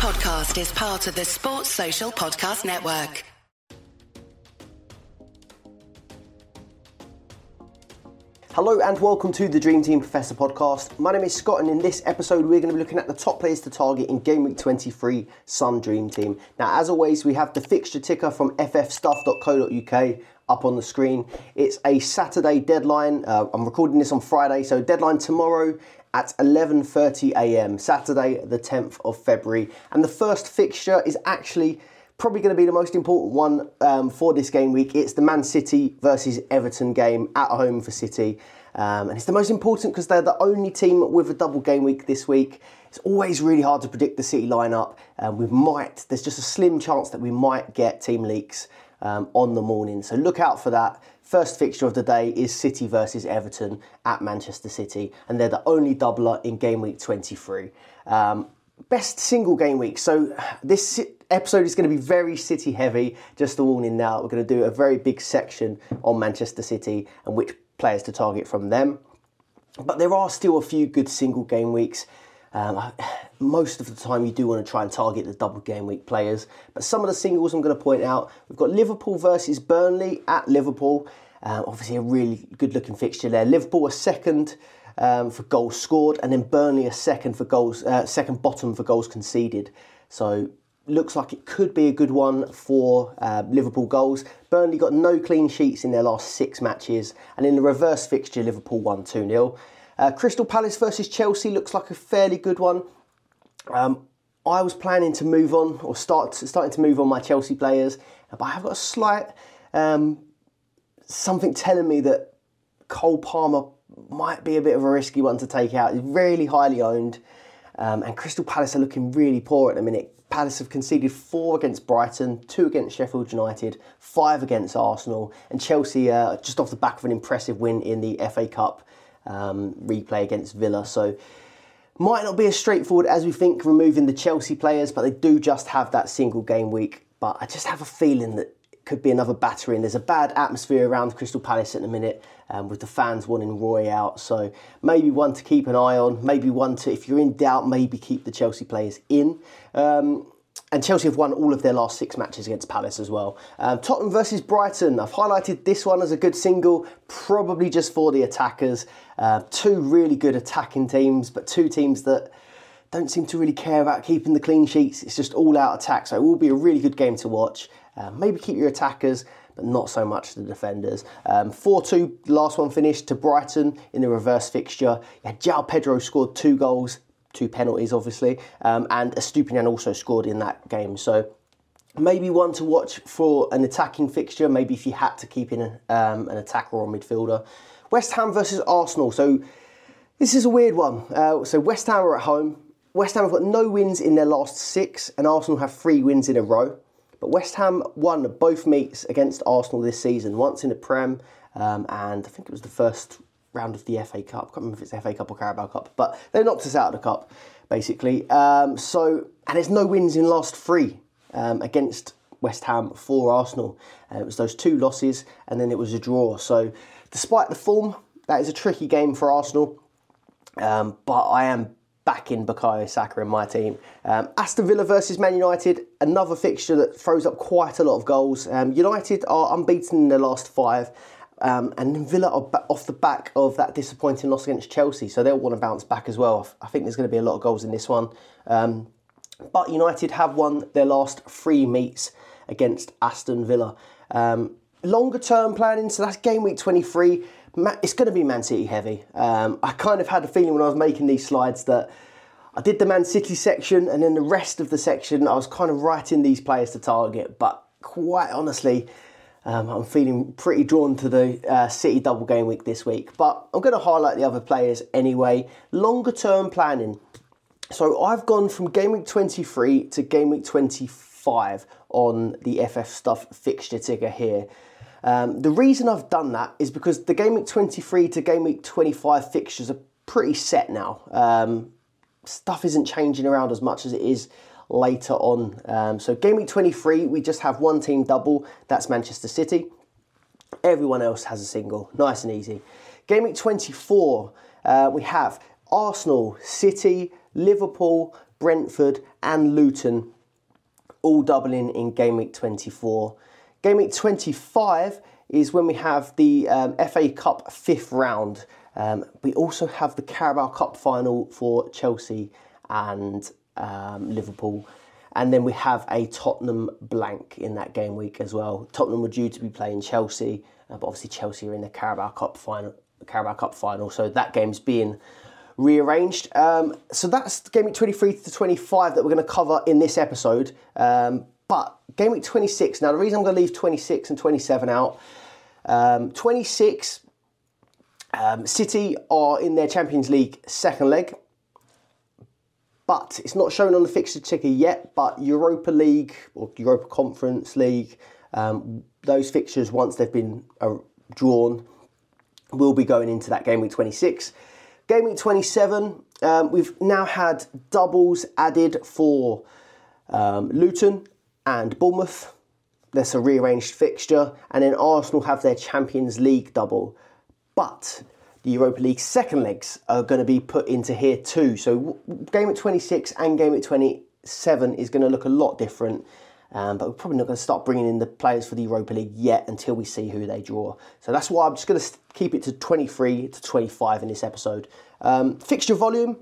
podcast is part of the Sports Social Podcast Network. Hello and welcome to the Dream Team Professor podcast. My name is Scott, and in this episode, we're going to be looking at the top players to target in Game Week 23 Sun Dream Team. Now, as always, we have the fixture ticker from ffstuff.co.uk up on the screen. It's a Saturday deadline. Uh, I'm recording this on Friday, so deadline tomorrow at 11:30 a.m. Saturday, the 10th of February, and the first fixture is actually probably going to be the most important one um, for this game week. It's the Man City versus Everton game at home for City, um, and it's the most important because they're the only team with a double game week this week. It's always really hard to predict the City lineup. Um, we might, there's just a slim chance that we might get team leaks um, on the morning, so look out for that. First fixture of the day is City versus Everton at Manchester City, and they're the only doubler in game week 23. Um, best single game week. So this episode is going to be very City heavy. Just a warning now, we're going to do a very big section on Manchester City and which players to target from them. But there are still a few good single game weeks. Um, most of the time, you do want to try and target the double game week players. But some of the singles I'm going to point out we've got Liverpool versus Burnley at Liverpool. Um, obviously, a really good looking fixture there. Liverpool a second um, for goals scored, and then Burnley a second for goals, uh, second bottom for goals conceded. So looks like it could be a good one for uh, Liverpool goals. Burnley got no clean sheets in their last six matches, and in the reverse fixture, Liverpool won 2 0. Uh, Crystal Palace versus Chelsea looks like a fairly good one. Um, I was planning to move on or start starting to move on my Chelsea players, but I have got a slight um, something telling me that Cole Palmer might be a bit of a risky one to take out. He's really highly owned, um, and Crystal Palace are looking really poor at the minute. Palace have conceded four against Brighton, two against Sheffield United, five against Arsenal, and Chelsea uh, just off the back of an impressive win in the FA Cup um, replay against Villa. So might not be as straightforward as we think removing the Chelsea players, but they do just have that single game week. But I just have a feeling that it could be another battering. There's a bad atmosphere around Crystal Palace at the minute. Um, with the fans wanting Roy out, so maybe one to keep an eye on. Maybe one to, if you're in doubt, maybe keep the Chelsea players in. Um, and Chelsea have won all of their last six matches against Palace as well. Um, Tottenham versus Brighton. I've highlighted this one as a good single, probably just for the attackers. Uh, two really good attacking teams, but two teams that don't seem to really care about keeping the clean sheets. It's just all out attack, so it will be a really good game to watch. Uh, maybe keep your attackers, but not so much the defenders. Um, 4 2, last one finished to Brighton in the reverse fixture. Yeah, João Pedro scored two goals two penalties, obviously, um, and Estupiñán also scored in that game. So maybe one to watch for an attacking fixture. Maybe if you had to keep in um, an attacker or midfielder. West Ham versus Arsenal. So this is a weird one. Uh, so West Ham are at home. West Ham have got no wins in their last six, and Arsenal have three wins in a row. But West Ham won both meets against Arsenal this season, once in the Prem, um, and I think it was the first round of the FA Cup. I can't remember if it's FA Cup or Carabao Cup, but they knocked us out of the cup basically. Um, so and there's no wins in last three um, against West Ham for Arsenal. It was those two losses and then it was a draw. So despite the form, that is a tricky game for Arsenal. Um, but I am backing Bukayo Saka in my team. Um, Aston Villa versus Man United, another fixture that throws up quite a lot of goals. Um, United are unbeaten in the last five. Um, and Villa are off the back of that disappointing loss against Chelsea, so they'll want to bounce back as well. I think there's going to be a lot of goals in this one. Um, but United have won their last three meets against Aston Villa. Um, longer term planning, so that's game week 23. It's going to be Man City heavy. Um, I kind of had a feeling when I was making these slides that I did the Man City section, and then the rest of the section, I was kind of writing these players to target. But quite honestly, um, I'm feeling pretty drawn to the uh, City double game week this week, but I'm going to highlight the other players anyway. Longer term planning. So I've gone from game week 23 to game week 25 on the FF stuff fixture ticker here. Um, the reason I've done that is because the game week 23 to game week 25 fixtures are pretty set now. Um, stuff isn't changing around as much as it is later on. Um, so game week 23, we just have one team double. That's Manchester City. Everyone else has a single. Nice and easy. Game week 24, uh, we have Arsenal, City, Liverpool, Brentford, and Luton all doubling in game week 24. Game week 25 is when we have the um, FA Cup fifth round. Um, we also have the Carabao Cup final for Chelsea and um, Liverpool. And then we have a Tottenham blank in that game week as well. Tottenham were due to be playing Chelsea, uh, but obviously Chelsea are in the Carabao Cup final. Carabao Cup final, so that game's being rearranged. Um, so that's game week 23 to 25 that we're going to cover in this episode. Um, but game week 26, now the reason I'm going to leave 26 and 27 out, um, 26, um, City are in their Champions League second leg. But it's not shown on the fixture ticker yet, but Europa League or Europa Conference League, um, those fixtures, once they've been uh, drawn, will be going into that game week 26. Game week 27, um, we've now had doubles added for um, Luton and Bournemouth. That's a rearranged fixture. And then Arsenal have their Champions League double. But the Europa League second legs are going to be put into here too. So game week 26 and game week 27 is going to look a lot different. Um, but we're probably not going to start bringing in the players for the Europa League yet until we see who they draw. So that's why I'm just going to keep it to 23 to 25 in this episode. Um, fixture volume.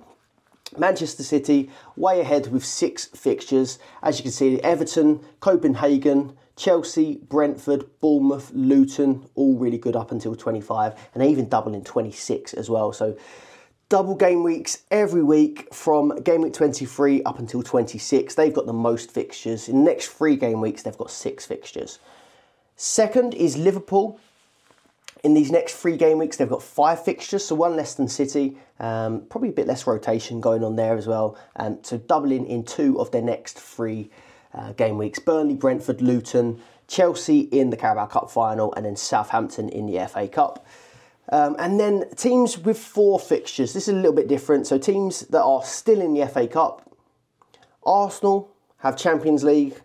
Manchester City way ahead with six fixtures. As you can see, Everton, Copenhagen, Chelsea, Brentford, Bournemouth, Luton, all really good up until 25, and they even double in 26 as well. So double game weeks every week from game week 23 up until 26. They've got the most fixtures. In the next three game weeks, they've got six fixtures. Second is Liverpool. In these next three game weeks, they've got five fixtures, so one less than City. Um, probably a bit less rotation going on there as well. Um, so doubling in two of their next three uh, game weeks Burnley, Brentford, Luton, Chelsea in the Carabao Cup final, and then Southampton in the FA Cup. Um, and then teams with four fixtures. This is a little bit different. So teams that are still in the FA Cup, Arsenal have Champions League,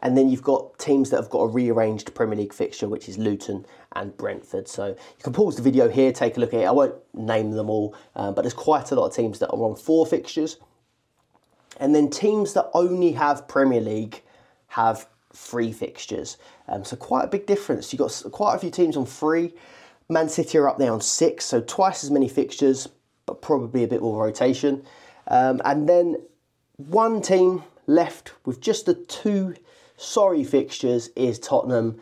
and then you've got teams that have got a rearranged Premier League fixture, which is Luton and Brentford. So you can pause the video here, take a look at it. I won't name them all, um, but there's quite a lot of teams that are on four fixtures. And then teams that only have Premier League have three fixtures. Um, so quite a big difference. You've got quite a few teams on three. Man City are up there on six, so twice as many fixtures, but probably a bit more rotation. Um, and then one team left with just the two sorry fixtures is Tottenham.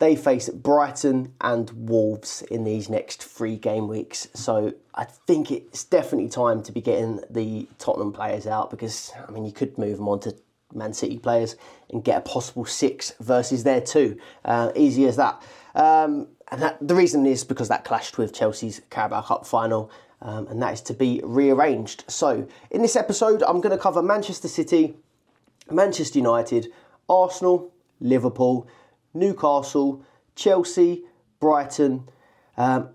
They face Brighton and Wolves in these next three game weeks. So I think it's definitely time to be getting the Tottenham players out because, I mean, you could move them on to Man City players and get a possible six versus their two. Uh, easy as that. Um, and that, the reason is because that clashed with Chelsea's Carabao Cup final, um, and that is to be rearranged. So, in this episode, I'm going to cover Manchester City, Manchester United, Arsenal, Liverpool, Newcastle, Chelsea, Brighton, um,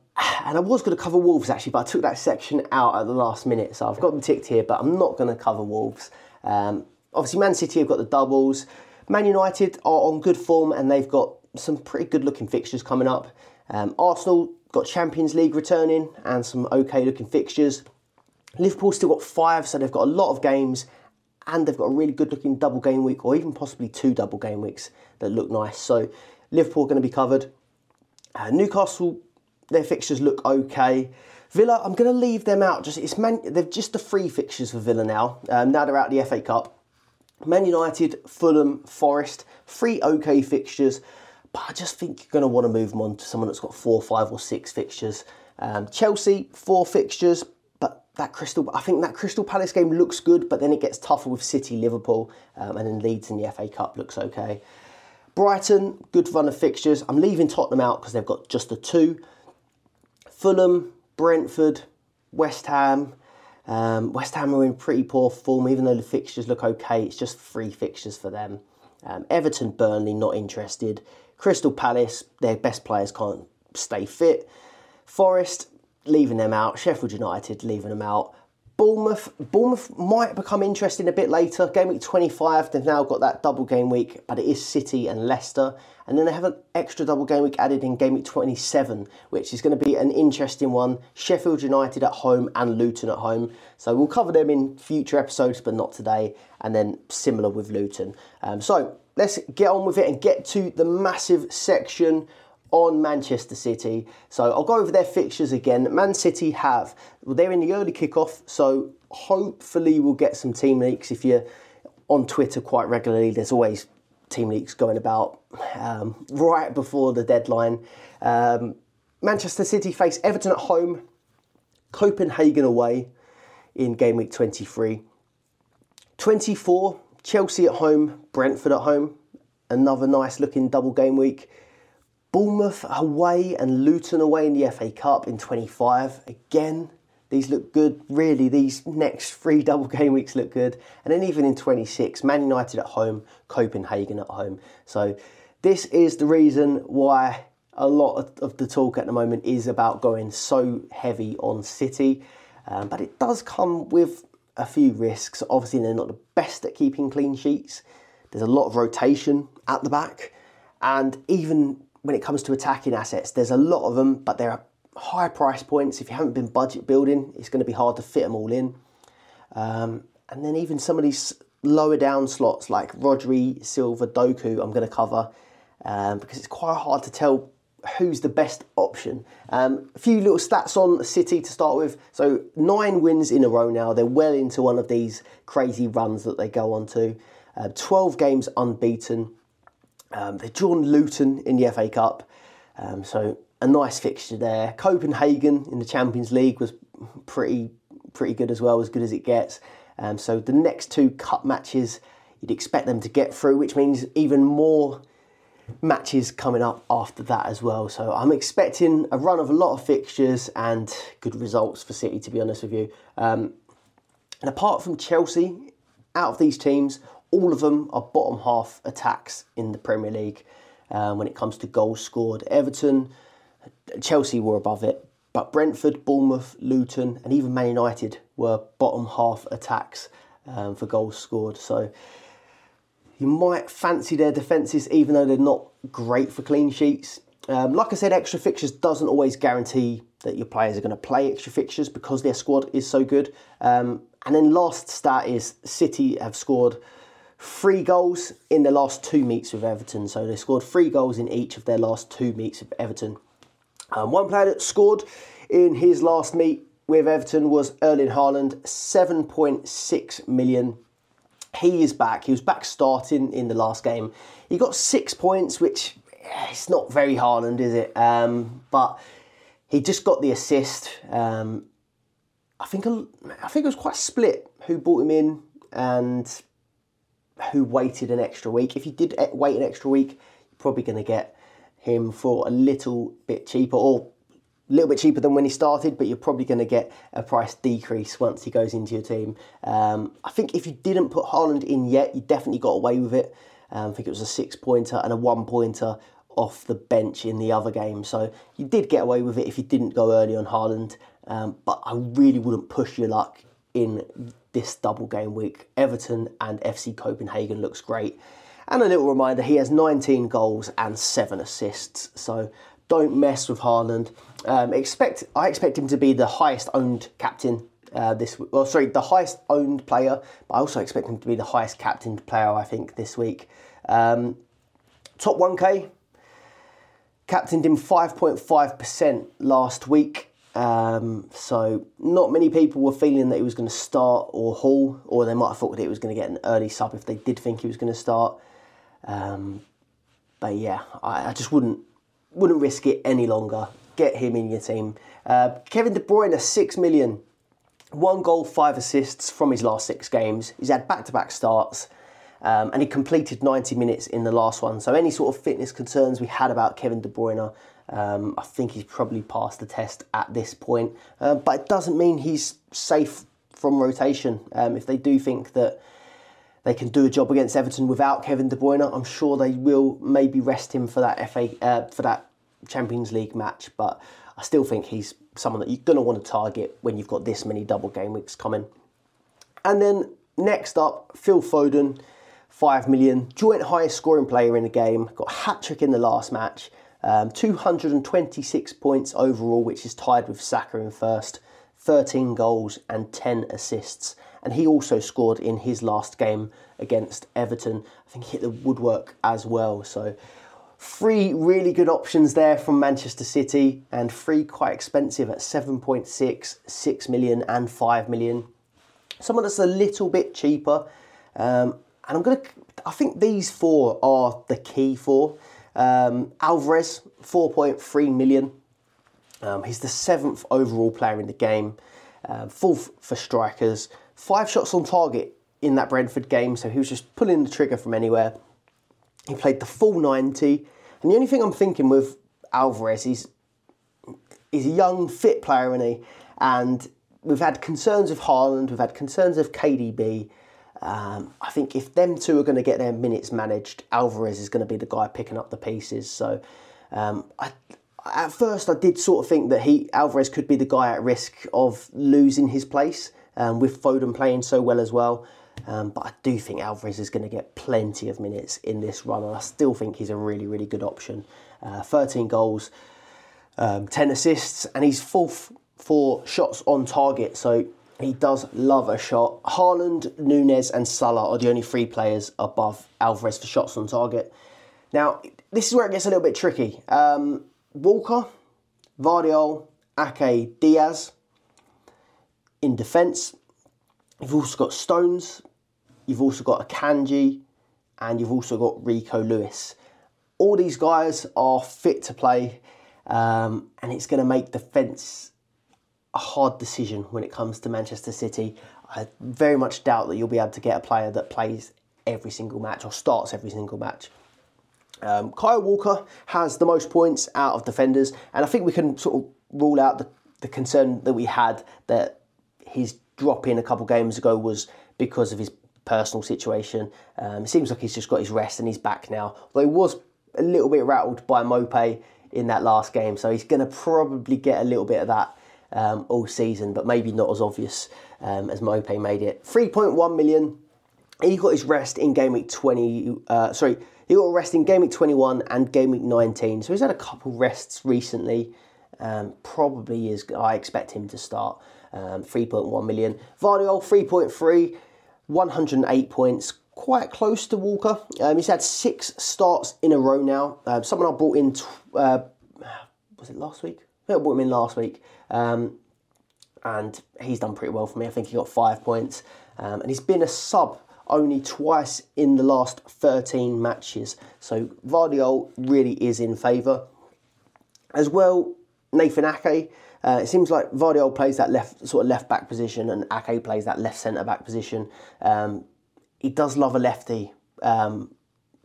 and I was going to cover Wolves actually, but I took that section out at the last minute, so I've got them ticked here, but I'm not going to cover Wolves. Um, obviously, Man City have got the doubles. Man United are on good form and they've got some pretty good looking fixtures coming up. Um, Arsenal got Champions League returning and some okay looking fixtures. Liverpool still got five, so they've got a lot of games and they've got a really good looking double game week or even possibly two double game weeks that look nice. So Liverpool are going to be covered. Uh, Newcastle, their fixtures look okay. Villa, I'm going to leave them out. Just it's man, they've just the free fixtures for Villa now. Um, now they're out the FA Cup. Man United, Fulham, Forest, three okay fixtures, but I just think you're going to want to move them on to someone that's got four, five, or six fixtures. Um, Chelsea, four fixtures, that Crystal, I think that Crystal Palace game looks good, but then it gets tougher with City, Liverpool, um, and then Leeds in the FA Cup looks okay. Brighton, good run of fixtures. I'm leaving Tottenham out because they've got just the two. Fulham, Brentford, West Ham, um, West Ham are in pretty poor form, even though the fixtures look okay. It's just three fixtures for them. Um, Everton, Burnley, not interested. Crystal Palace, their best players can't stay fit. Forest, leaving them out. Sheffield United, leaving them out. Bournemouth, Bournemouth might become interesting a bit later. Game week 25, they've now got that double game week, but it is City and Leicester. And then they have an extra double game week added in game week 27, which is going to be an interesting one. Sheffield United at home and Luton at home. So we'll cover them in future episodes, but not today. And then similar with Luton. Um, so let's get on with it and get to the massive section on Manchester City. So I'll go over their fixtures again. Man City have, well, they're in the early kickoff, so hopefully we'll get some team leaks. If you're on Twitter quite regularly, there's always team leaks going about um, right before the deadline. Um, Manchester City face Everton at home, Copenhagen away in game week 23. 24, Chelsea at home, Brentford at home. Another nice looking double game week. Bournemouth away and Luton away in the FA Cup in 25. Again, these look good. Really, these next three double game weeks look good. And then even in 26, Man United at home, Copenhagen at home. So this is the reason why a lot of the talk at the moment is about going so heavy on City. Um, but it does come with a few risks. Obviously, they're not the best at keeping clean sheets. There's a lot of rotation at the back. And even when it comes to attacking assets, there's a lot of them, but they're high price points. If you haven't been budget building, it's going to be hard to fit them all in. Um, and then even some of these lower down slots like Rodri, Silva, Doku, I'm going to cover um, because it's quite hard to tell who's the best option. Um, a few little stats on City to start with. So nine wins in a row now. They're well into one of these crazy runs that they go on to. Uh, 12 games unbeaten. Um, they've drawn Luton in the FA Cup, um, so a nice fixture there. Copenhagen in the Champions League was pretty pretty good as well, as good as it gets. Um, so the next two cup matches, you'd expect them to get through, which means even more matches coming up after that as well. So I'm expecting a run of a lot of fixtures and good results for City, to be honest with you. Um, and apart from Chelsea, out of these teams, all of them are bottom half attacks in the Premier League um, when it comes to goals scored. Everton, Chelsea were above it, but Brentford, Bournemouth, Luton, and even Man United were bottom half attacks um, for goals scored. So you might fancy their defences, even though they're not great for clean sheets. Um, like I said, extra fixtures doesn't always guarantee that your players are going to play extra fixtures because their squad is so good. Um, and then last stat is City have scored three goals in their last two meets with Everton. So they scored three goals in each of their last two meets with Everton. Um, one player that scored in his last meet with Everton was Erling Haaland, 7.6 million. He is back. He was back starting in the last game. He got six points, which it's not very Haaland, is it? Um, but he just got the assist. Um, I think I think it was quite split who brought him in and who waited an extra week. If you did wait an extra week, you're probably going to get him for a little bit cheaper or a little bit cheaper than when he started, but you're probably going to get a price decrease once he goes into your team. Um, I think if you didn't put Haaland in yet, you definitely got away with it. Um, I think it was a six pointer and a one pointer off the bench in the other game. So you did get away with it if you didn't go early on Haaland. Um, but I really wouldn't push your luck in this double game week. Everton and FC Copenhagen looks great. And a little reminder, he has 19 goals and 7 assists. So don't mess with Haaland. Um, expect I expect him to be the highest owned captain uh, this week. well sorry the highest owned player but I also expect him to be the highest captained player I think this week um, top 1k captained him 5.5% last week um, so not many people were feeling that he was going to start or haul, or they might have thought that he was going to get an early sub if they did think he was going to start. Um, but yeah, I, I, just wouldn't wouldn't risk it any longer. Get him in your team. Uh, Kevin De Bruyne, six million, one goal, five assists from his last six games. He's had back to back starts. Um, and he completed 90 minutes in the last one. So any sort of fitness concerns we had about Kevin De Bruyne um, I think he's probably passed the test at this point, uh, but it doesn't mean he's safe from rotation. Um, if they do think that they can do a job against Everton without Kevin De Bruyne, I'm sure they will maybe rest him for that FA uh, for that Champions League match. But I still think he's someone that you're going to want to target when you've got this many double game weeks coming. And then next up, Phil Foden, 5 million, joint highest scoring player in the game, got hat trick in the last match, um, 226 points overall, which is tied with Saka in first, 13 goals and 10 assists. And he also scored in his last game against Everton. I think he hit the woodwork as well. So, three really good options there from Manchester City, and three quite expensive at 7.6, 6 million, and 5 million someone that's a little bit cheaper. Um, and I'm going to, I think these four are the key four. Um, Alvarez, 4.3 million. Um, he's the seventh overall player in the game, uh, fourth for strikers, five shots on target in that Brentford game, so he was just pulling the trigger from anywhere. He played the full 90, and the only thing I'm thinking with Alvarez is he's a young, fit player, and he? And we've had concerns of Haaland, we've had concerns of KDB. Um, I think if them two are going to get their minutes managed, Alvarez is going to be the guy picking up the pieces. So, um, I, at first, I did sort of think that he Alvarez could be the guy at risk of losing his place um, with Foden playing so well as well. Um, but I do think Alvarez is going to get plenty of minutes in this run, and I still think he's a really, really good option. Uh, 13 goals, um, 10 assists, and he's fourth for shots on target. So he does love a shot. Haaland, Nunez, and Salah are the only three players above Alvarez for shots on target. Now, this is where it gets a little bit tricky. Um, Walker, Gvardiol, Ake, Diaz. In defence, you've also got Stones, you've also got Akanji, and you've also got Rico Lewis. All these guys are fit to play, um, and it's going to make defence a hard decision when it comes to Manchester City. I very much doubt that you'll be able to get a player that plays every single match or starts every single match. Um, Kyle Walker has the most points out of defenders, and I think we can sort of rule out the, the concern that we had that his drop in a couple games ago was because of his personal situation. Um, it seems like he's just got his rest and he's back now. Though he was a little bit rattled by Maupay in that last game, so he's going to probably get a little bit of that um, all season, but maybe not as obvious um, as Maupay made it. 3.1 million. He got his rest in game week 20. Uh, sorry, he got a rest in game week 21 and game week 19. So he's had a couple rests recently. Um, probably is. I expect him to start. Um, 3.1 million. Gvardiol 3.3, 108 points. Quite close to Walker. Um, he's had six starts in a row now. Uh, someone I brought in. T- uh, was it last week? I brought him in last week. Um, and he's done pretty well for me. I think he got five points. Um, and he's been a sub only twice in the last 13 matches. So Gvardiol really is in favour. As well, Nathan Ake. Uh, it seems like Gvardiol plays that left sort of left back position and Ake plays that left centre back position. Um, he does love a lefty, um,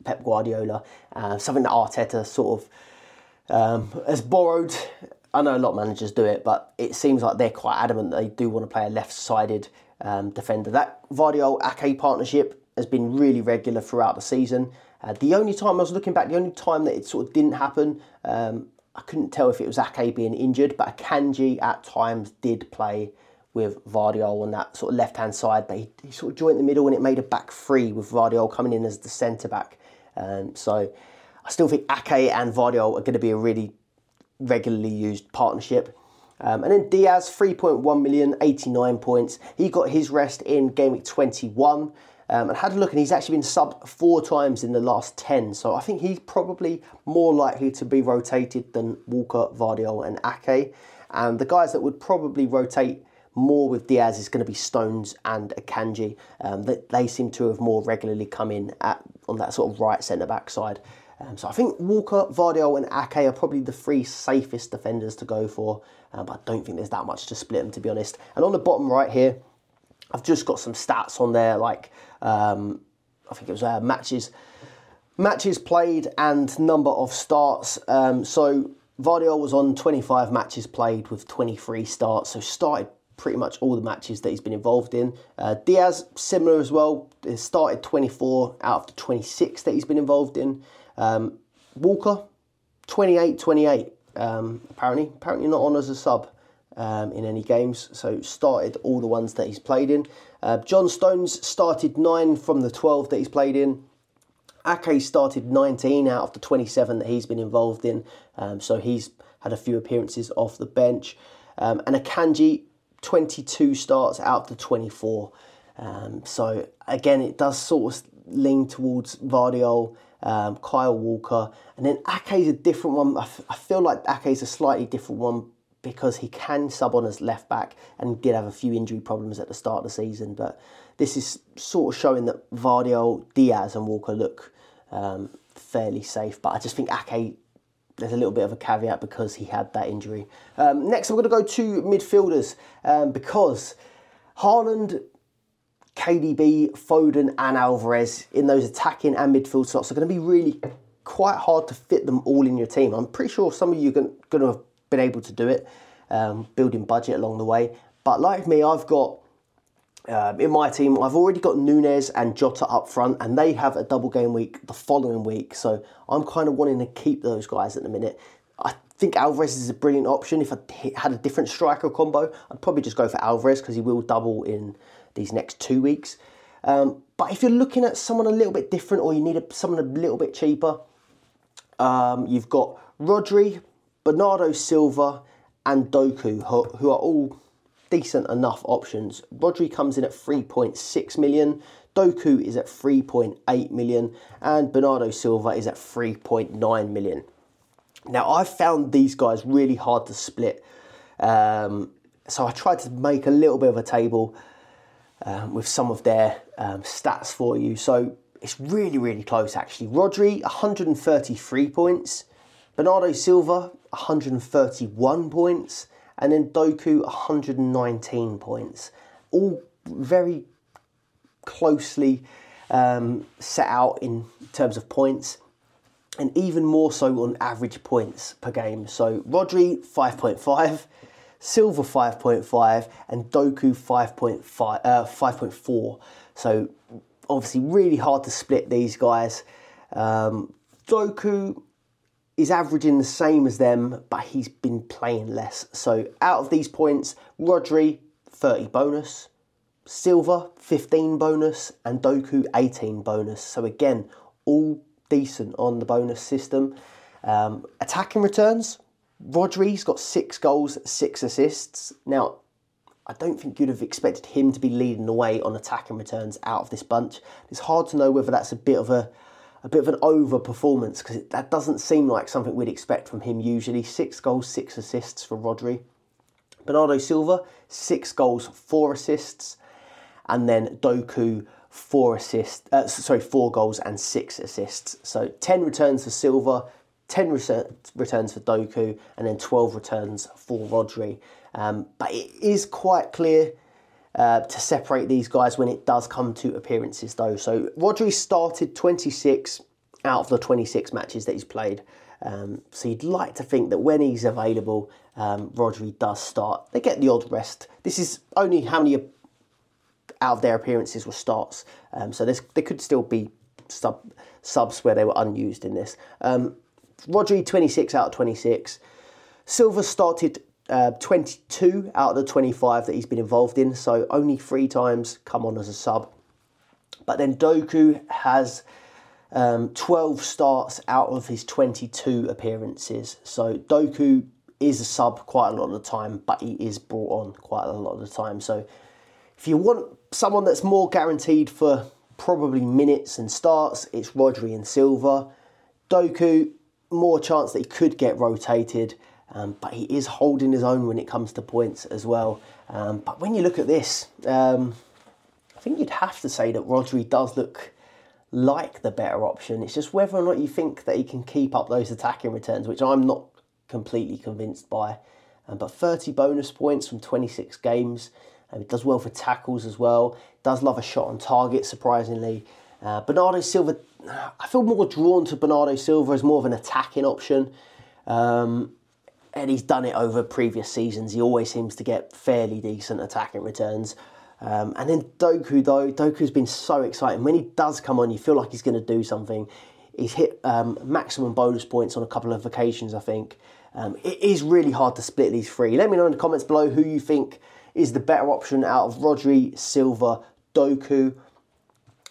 Pep Guardiola, uh, something that Arteta sort of um, has borrowed I know a lot of managers do it, but it seems like they're quite adamant they do want to play a left-sided um, defender. That Gvardiol Ake partnership has been really regular throughout the season. Uh, the only time I was looking back, the only time that it sort of didn't happen, um, I couldn't tell if it was Ake being injured, but Akanji at times did play with Gvardiol on that sort of left hand side, but he, he, sort of joined the middle and it made a back three with Gvardiol coming in as the centre back. Um, so I still think Ake and Gvardiol are going to be a really regularly used partnership. Um, and then Diaz, 3.1 million, 89 points. He got his rest in game week 21. Um, and had a look, and he's actually been sub four times in the last 10. So I think he's probably more likely to be rotated than Walker, Gvardiol, and Ake. And the guys that would probably rotate more with Diaz is going to be Stones and Akanji. Um, that they seem to have more regularly come in at on that sort of right centre back side. Um, so I think Walker, Gvardiol, and Ake are probably the three safest defenders to go for, uh, but I don't think there's that much to split them, to be honest. And on the bottom right here, I've just got some stats on there, like um, I think it was uh, matches, matches played and number of starts. Um, so Gvardiol was on 25 matches played with 23 starts, so started pretty much all the matches that he's been involved in. Uh, Diaz, similar as well, started 24 out of the 26 that he's been involved in. Um, Walker, 28 28. Um, apparently, apparently not on as a sub. um, in any games, so started all the ones that he's played in. Uh, John Stones started nine from the 12 that he's played in. Ake started 19 out of the 27 that he's been involved in, um, so he's had a few appearances off the bench. Um, and Akanji, 22 starts out of the 24. Um, so again, it does sort of lean towards Gvardiol, um, Kyle Walker, and then Ake's a different one. I, f- I feel like Ake's a slightly different one because he can sub on as left back and did have a few injury problems at the start of the season. But this is sort of showing that Gvardiol, Diaz, and Walker look um, fairly safe. But I just think Ake, there's a little bit of a caveat because he had that injury. Um, next, I'm going to go to midfielders um, because Haaland KDB, Foden, and Alvarez in those attacking and midfield slots are going to be really quite hard to fit them all in your team. I'm pretty sure some of you are going to have been able to do it, um, building budget along the way. But like me, I've got uh, in my team, I've already got Nunez and Jota up front, and they have a double game week the following week. So I'm kind of wanting to keep those guys at the minute. I think Alvarez is a brilliant option. If I had a different striker combo, I'd probably just go for Alvarez because he will double in these next two weeks. Um, but if you're looking at someone a little bit different or you need a, someone a little bit cheaper, um, you've got Rodri, Bernardo Silva, and Doku, who, who are all decent enough options. Rodri comes in at 3.6 million, Doku is at 3.8 million, and Bernardo Silva is at 3.9 million. Now, I've found these guys really hard to split, um, so I tried to make a little bit of a table um, with some of their um, stats for you. So it's really, really close actually. Rodri, 133 points. Bernardo Silva, 131 points. And then Doku, 119 points. All very closely um, set out in terms of points and even more so on average points per game. So Rodri 5.5, Silva 5.5, and Doku 5.5, uh, 5.4. So obviously, really hard to split these guys. Um, Doku is averaging the same as them, but he's been playing less. So out of these points, Rodri 30 bonus, Silva 15 bonus, and Doku 18 bonus. So again, all decent on the bonus system. Um, attacking returns, Rodri's got six goals, six assists. Now, I don't think you'd have expected him to be leading the way on attacking returns out of this bunch. It's hard to know whether that's a bit of a a bit of an over performance because that doesn't seem like something we'd expect from him usually. Six goals, six assists for Rodri. Bernardo Silva, six goals, four assists, and then Doku, four assists. Uh, sorry, four goals and six assists. So ten returns for Silva, 10 returns for Doku, and then 12 returns for Rodri. Um, but it is quite clear uh, to separate these guys when it does come to appearances, though. So Rodri started 26 out of the 26 matches that he's played. Um, so you'd like to think that when he's available, um, Rodri does start. They get the odd rest. This is only how many out of their appearances were starts. Um, so there could still be sub, subs where they were unused in this. Um, Rodri, 26 out of 26. Silva started uh, 22 out of the 25 that he's been involved in, so only three times come on as a sub. But then Doku has um, 12 starts out of his 22 appearances. So Doku is a sub quite a lot of the time, but he is brought on quite a lot of the time. So if you want someone that's more guaranteed for probably minutes and starts, it's Rodri and Silva. Doku, more chance that he could get rotated, um, but he is holding his own when it comes to points as well. Um, but when you look at this, um, I think you'd have to say that Rodri does look like the better option. It's just whether or not you think that he can keep up those attacking returns, which I'm not completely convinced by. Um, but 30 bonus points from 26 games. Um, he does well for tackles as well. Does love a shot on target, surprisingly. Uh, Bernardo Silva, I feel more drawn to Bernardo Silva as more of an attacking option. Um, and he's done it over previous seasons. He always seems to get fairly decent attacking returns. Um, and then Doku, though, Doku's been so exciting. When he does come on, you feel like he's going to do something. He's hit um, maximum bonus points on a couple of occasions, I think. Um, it is really hard to split these three. Let me know in the comments below who you think is the better option out of Rodri, Silva, Doku.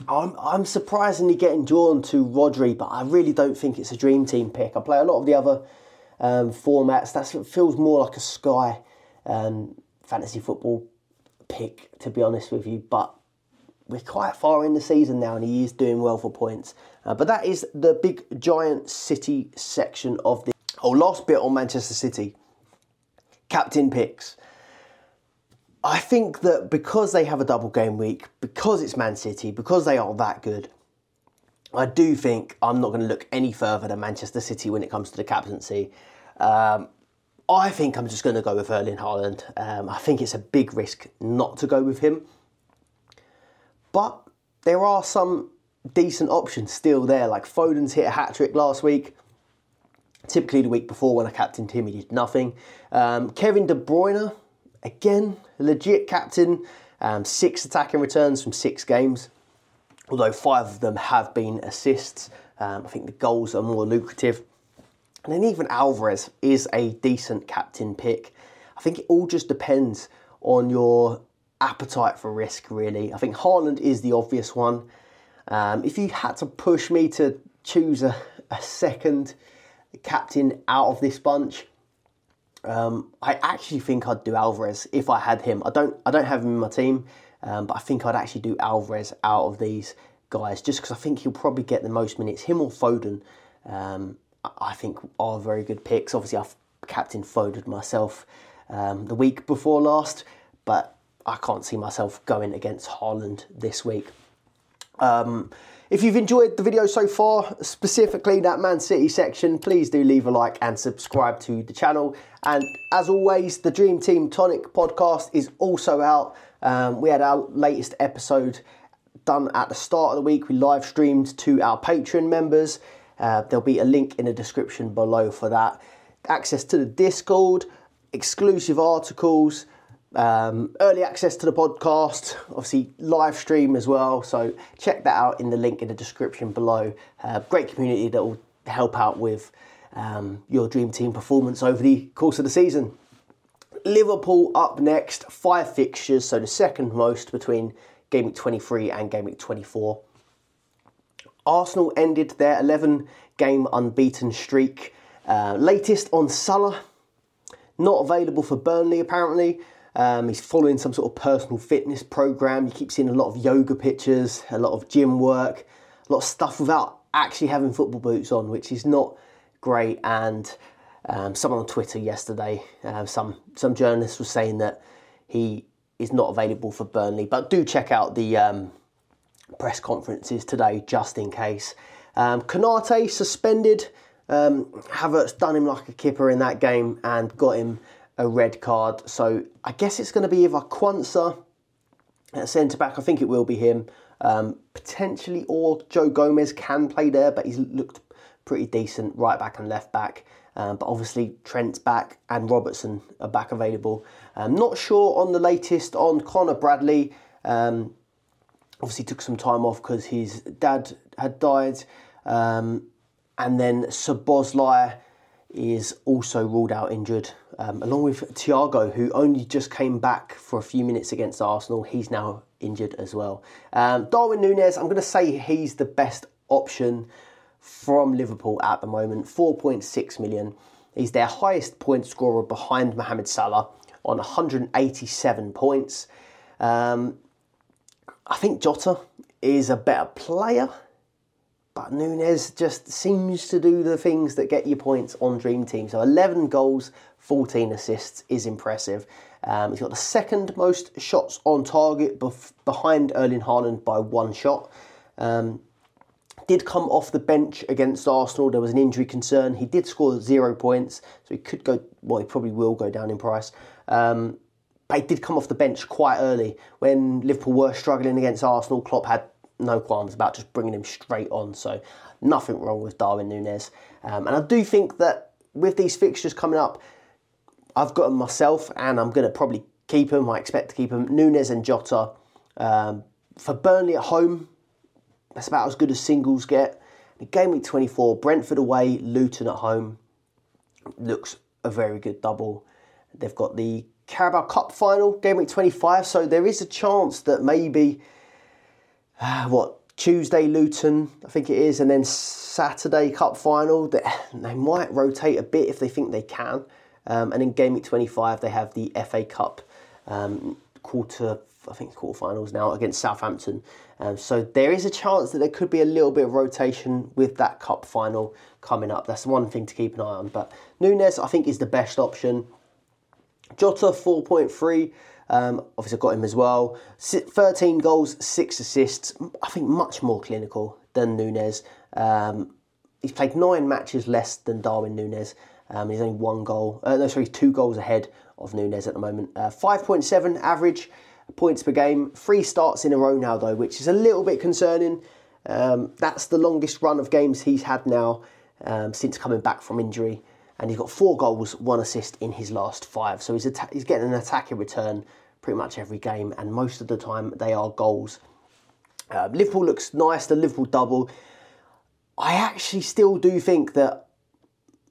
I'm, I'm surprisingly getting drawn to Rodri, but I really don't think it's a dream team pick. I play a lot of the other um, formats. That feels more like a Sky um, fantasy football pick, to be honest with you. But we're quite far in the season now, and he is doing well for points. Uh, but that is the big giant city section of the. Oh, last bit on Manchester City. Captain picks. I think that because they have a double game week, because it's Man City, because they are that good, I do think I'm not going to look any further than Manchester City when it comes to the captaincy. Um, I think I'm just going to go with Erling Haaland. Um, I think it's a big risk not to go with him. But there are some decent options still there. Like Foden's hit a hat trick last week. Typically, the week before when I captained him, he did nothing. Um, Kevin De Bruyne, again, legit captain. Um, six attacking returns from six games, although five of them have been assists. Um, I think the goals are more lucrative. And then even Alvarez is a decent captain pick. I think it all just depends on your appetite for risk, really. I think Haaland is the obvious one. Um, if you had to push me to choose a, a second captain out of this bunch, um, I actually think I'd do Alvarez if I had him. I don't. I don't have him in my team, um, but I think I'd actually do Alvarez out of these guys just because I think he'll probably get the most minutes. Him or Foden, um, I think are very good picks. Obviously, I've captain Foden myself um, the week before last, but I can't see myself going against Haaland this week. Um, if you've enjoyed the video so far, specifically that Man City section, please do leave a like and subscribe to the channel. And as always, the Dream Team Tonic podcast is also out. Um, we had our latest episode done at the start of the week. We live streamed to our Patreon members. Uh, there'll be a link in the description below for that. Access to the Discord, exclusive articles, um, early access to the podcast, obviously live stream as well. So check that out in the link in the description below. Uh, great community that will help out with um, your dream team performance over the course of the season. Liverpool up next, five fixtures, so the second most between game week 23 and game week 24. Arsenal ended their 11 game unbeaten streak. Uh, latest on Salah, not available for Burnley apparently. Um, he's following some sort of personal fitness program. You keep seeing a lot of yoga pictures, a lot of gym work, a lot of stuff without actually having football boots on, which is not great. And um, someone on Twitter yesterday, uh, some some journalist was saying that he is not available for Burnley. But do check out the um, press conferences today just in case. Um, Konate suspended. Um, Havertz done him like a kipper in that game and got him a red card. So I guess it's going to be either Quansah at centre back. I think it will be him. Um, potentially, or Joe Gomez can play there, but he's looked pretty decent right back and left back. Um, but obviously, Trent's back and Robertson are back available. I'm not sure on the latest on Connor Bradley. Um, obviously, took some time off because his dad had died. Um, and then Szoboszlai is also ruled out injured, um, along with Thiago, who only just came back for a few minutes against Arsenal. He's now injured as well. Um, Darwin Nunez, I'm going to say he's the best option from Liverpool at the moment, 4.6 million. He's their highest point scorer behind Mohamed Salah on 187 points. Um, I think Jota is a better player but Nunez just seems to do the things that get you points on Dream Team. So 11 goals, 14 assists is impressive. Um, he's got the second most shots on target bef- behind Erling Haaland by one shot. Um, did come off the bench against Arsenal. There was an injury concern. He did score zero points, so he could go. Well, he probably will go down in price. Um, but he did come off the bench quite early when Liverpool were struggling against Arsenal. Klopp had no qualms about just bringing him straight on. So nothing wrong with Darwin Nunez. Um, and I do think that with these fixtures coming up, I've got them myself, and I'm going to probably keep them. I expect to keep them. Nunez and Jota um, for Burnley at home. That's about as good as singles get. game week 24, Brentford away, Luton at home. Looks a very good double. They've got the Carabao Cup final, game week 25, so there is a chance that maybe, uh, what, Tuesday Luton, I think it is, and then Saturday Cup final, they, they might rotate a bit if they think they can. Um, and in game week 25, they have the FA Cup um, quarter, I think quarterfinals now against Southampton. Um, so there is a chance that there could be a little bit of rotation with that cup final coming up. That's one thing to keep an eye on. But Nunez, I think, is the best option. Jota, 4.3. Um, obviously, got him as well. 13 goals, 6 assists. I think much more clinical than Nunez. Um, he's played nine matches less than Darwin Nunez. Um, he's only one goal, uh, no, sorry, two goals ahead of Nunez at the moment. Uh, 5.7 average points per game. Three starts in a row now, though, which is a little bit concerning. Um, that's the longest run of games he's had now um, since coming back from injury. And he's got four goals, one assist in his last five. So he's, atta- he's getting an attacking return pretty much every game, and most of the time they are goals. Uh, Liverpool looks nice, the Liverpool double. I actually still do think that,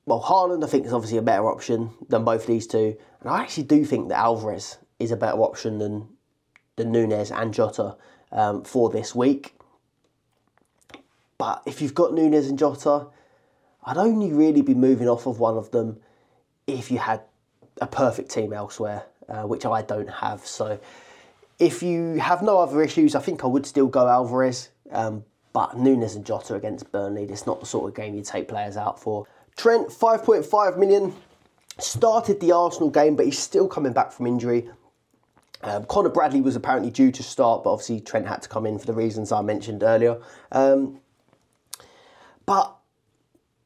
well, Haaland I think is obviously a better option than both these two. And I actually do think that Alvarez is a better option than than Nunez and Jota um, for this week. But if you've got Nunez and Jota, I'd only really be moving off of one of them if you had a perfect team elsewhere, uh, which I don't have. So if you have no other issues, I think I would still go Alvarez. Um, but Nunez and Jota against Burnley, it's not the sort of game you take players out for. Trent, 5.5 million, started the Arsenal game, but he's still coming back from injury. Um, Conor Bradley was apparently due to start, but obviously Trent had to come in for the reasons I mentioned earlier. Um, but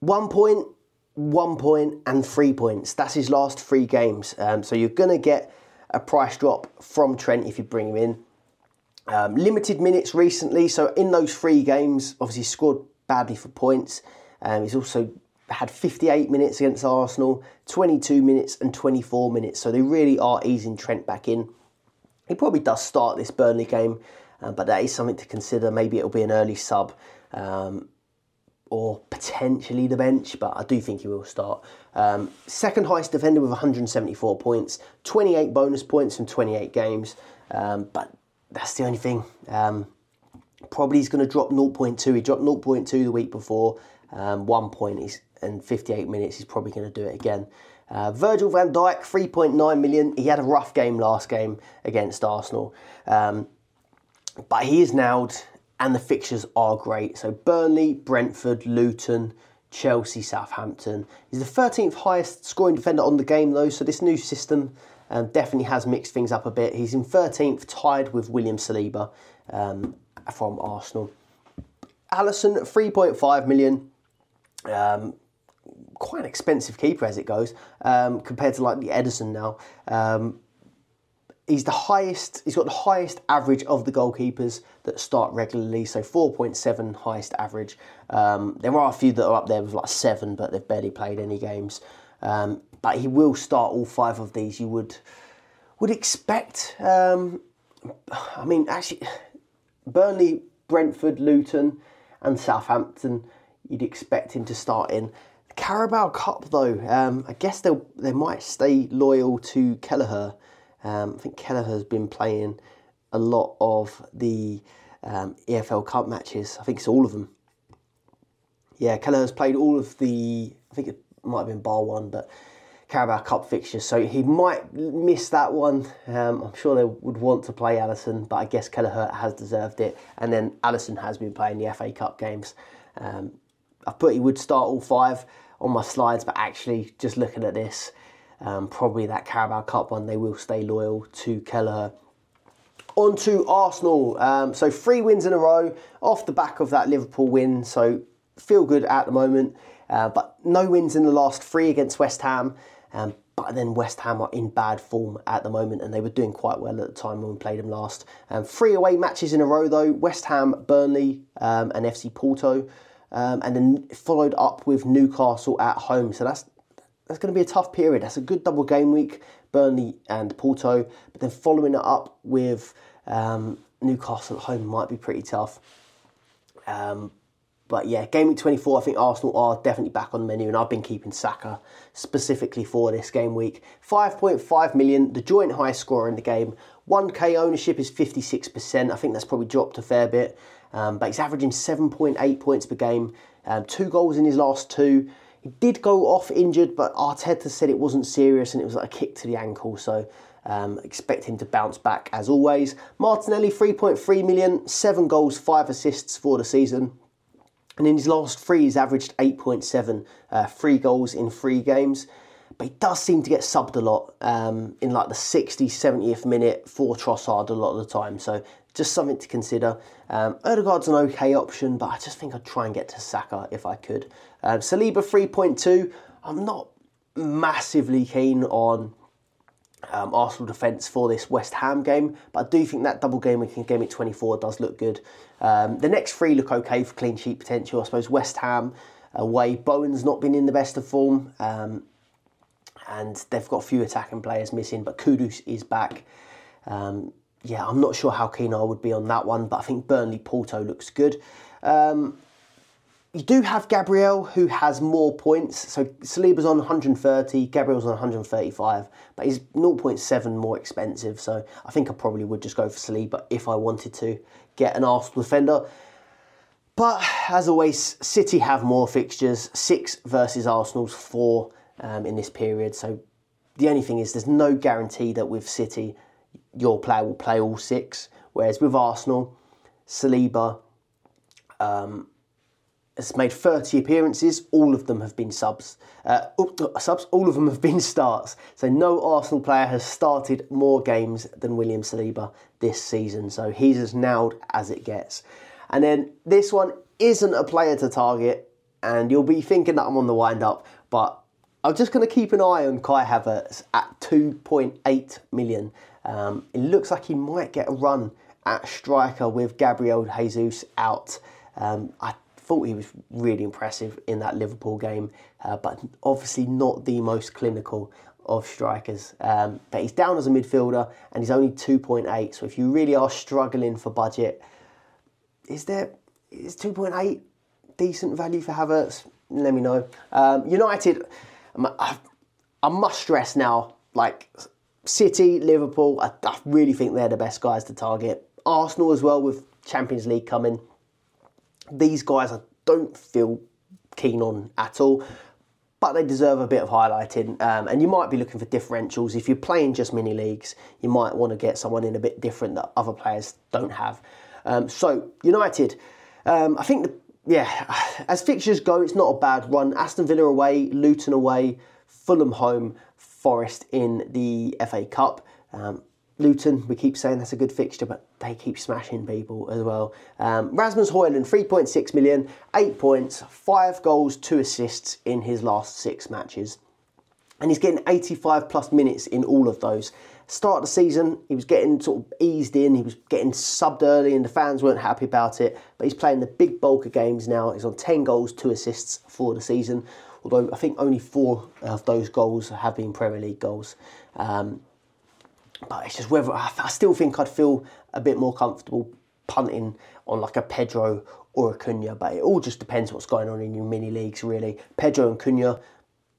one point, one point, and three points. That's his last three games. Um, so you're going to get a price drop from Trent if you bring him in. Um, limited minutes recently, so in those three games, obviously scored badly for points. Um, he's also had 58 minutes against Arsenal, 22 minutes, and 24 minutes. So they really are easing Trent back in. He probably does start this Burnley game, uh, but that is something to consider. Maybe it'll be an early sub um, or potentially the bench, but I do think he will start. Um, second highest defender with 174 points, 28 bonus points from 28 games, um, but that's the only thing. Um, probably he's going to drop 0.2. He dropped 0.2 the week before, um, one point is, and 58 minutes. He's probably going to do it again. Uh, Virgil van Dijk, 3.9 million. He had a rough game last game against Arsenal. Um, but he is nailed, and the fixtures are great. So Burnley, Brentford, Luton, Chelsea, Southampton. He's the 13th highest scoring defender on the game, though, so this new system um, definitely has mixed things up a bit. He's in 13th, tied with William Saliba um, from Arsenal. Alisson, 3.5 million. Um, quite an expensive keeper as it goes um, compared to like the Ederson now. He's the highest. He's got the highest average of the goalkeepers that start regularly. So four point seven highest average. Um, there are a few that are up there with like seven, but they've barely played any games. Um, but he will start all five of these. You would would expect. Um, I mean, actually, Burnley, Brentford, Luton, and Southampton. You'd expect him to start in. Carabao Cup, though, um, I guess they they might stay loyal to Kelleher. Um, I think Kelleher's been playing a lot of the um, EFL Cup matches. I think it's all of them. Yeah, Kelleher's played all of the. I think it might have been bar one, but Carabao Cup fixtures. So he might miss that one. Um, I'm sure they would want to play Alisson, but I guess Kelleher has deserved it. And then Alisson has been playing the FA Cup games. Um, I thought he would start all five on my slides, but actually, just looking at this, um, probably that Carabao Cup one, they will stay loyal to Kelleher. On to Arsenal. Um, so three wins in a row off the back of that Liverpool win. So feel good at the moment, uh, but no wins in the last three against West Ham. Um, but then West Ham are in bad form at the moment, and they were doing quite well at the time when we played them last. Um, three away matches in a row though: West Ham, Burnley, um, and FC Porto um, and then followed up with Newcastle at home. So that's that's going to be a tough period. That's a good double game week, Burnley and Porto, but then following it up with um, Newcastle at home might be pretty tough. Um, but yeah, game week 24, I think Arsenal are definitely back on the menu, and I've been keeping Saka specifically for this game week. 5.5 million, the joint highest scorer in the game. 1k ownership is 56%. I think that's probably dropped a fair bit, um, but he's averaging 7.8 points per game, um, two goals in his last two. He did go off injured, but Arteta said it wasn't serious and it was like a kick to the ankle, so um, expect him to bounce back as always. Martinelli, 3.3 million, seven goals, five assists for the season. And in his last three, he's averaged 8.7, uh, three goals in three games. But he does seem to get subbed a lot um, in like the 60th, 70th minute for Trossard a lot of the time. So just something to consider. Um, Odegaard's an okay option, but I just think I'd try and get to Saka if I could. Um, Saliba 3.2. I'm not massively keen on um, Arsenal defence for this West Ham game, but I do think that double game week game week 24 does look good. Um, the next three look okay for clean sheet potential. I suppose West Ham away. Bowen's not been in the best of form, um, and they've got a few attacking players missing, but Kudus is back. Um, yeah, I'm not sure how keen I would be on that one, but I think Burnley Porto looks good. Um, you do have Gabriel who has more points. So Saliba's on 130, Gabriel's on 135, but he's 0.7 more expensive. So I think I probably would just go for Saliba if I wanted to get an Arsenal defender. But as always, City have more fixtures, six versus Arsenal's four um, in this period. So the only thing is, there's no guarantee that with City, your player will play all six. Whereas with Arsenal, Saliba, um, has made 30 appearances. All of them have been subs. Uh, subs. All of them have been starts. So no Arsenal player has started more games than William Saliba this season. So he's as nailed as it gets. And then this one isn't a player to target, and you'll be thinking that I'm on the wind up, but I'm just going to keep an eye on Kai Havertz at 2.8 million. Um, it looks like he might get a run at striker with Gabriel Jesus out. Um, I thought he was really impressive in that Liverpool game, uh, but obviously not the most clinical of strikers. Um, but he's down as a midfielder and he's only 2.8. So if you really are struggling for budget, is there is 2.8 decent value for Havertz? Let me know. Um, United, I must stress now, like City, Liverpool, I, I really think they're the best guys to target. Arsenal as well with Champions League coming these guys I don't feel keen on at all, but they deserve a bit of highlighting. Um, and you might be looking for differentials. If you're playing just mini leagues, you might want to get someone in a bit different that other players don't have. Um, so, United, um, I think, the, yeah, as fixtures go, it's not a bad run. Aston Villa away, Luton away, Fulham home, Forest in the FA Cup. Um, Luton, we keep saying that's a good fixture, but they keep smashing people as well. Um, Rasmus Højlund, 3.6 million, 8 points, 5 goals, 2 assists in his last 6 matches. And he's getting 85 plus minutes in all of those. Start of the season, he was getting sort of eased in, he was getting subbed early, and the fans weren't happy about it. But he's playing the big bulk of games now. He's on 10 goals, 2 assists for the season. Although I think only four of those goals have been Premier League goals. Um, but it's just whether I still think I'd feel a bit more comfortable punting on like a Pedro or a Cunha, but it all just depends what's going on in your mini leagues, really. Pedro and Cunha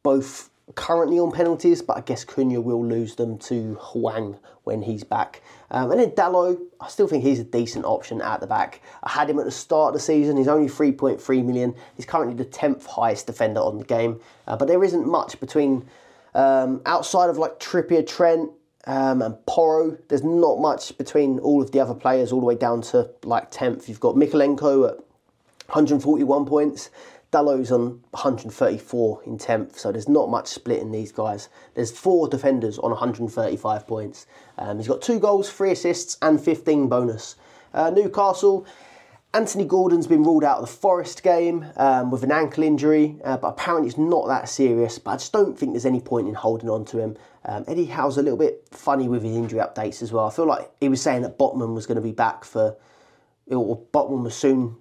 both currently on penalties, but I guess Cunha will lose them to Hwang when he's back. Um, and then Dalot, I still think he's a decent option at the back. I had him at the start of the season. He's only 3.3 million. He's currently the 10th highest defender on the game, uh, but there isn't much between um, outside of like Trippier, Trent, um, and Porro. There's not much between all of the other players, all the way down to like 10th. You've got Mykolenko at 141 points. Dalot's on 134 in 10th, so there's not much split in these guys. There's four defenders on 135 points. Um, he's got two goals, three assists, and 15 bonus. Uh, Newcastle, Anthony Gordon's been ruled out of the Forest game um, with an ankle injury, uh, but apparently it's not that serious. But I just don't think there's any point in holding on to him. Um, Eddie Howe's a little bit funny with his injury updates as well. I feel like he was saying that Botman was going to be back for, or Botman was soon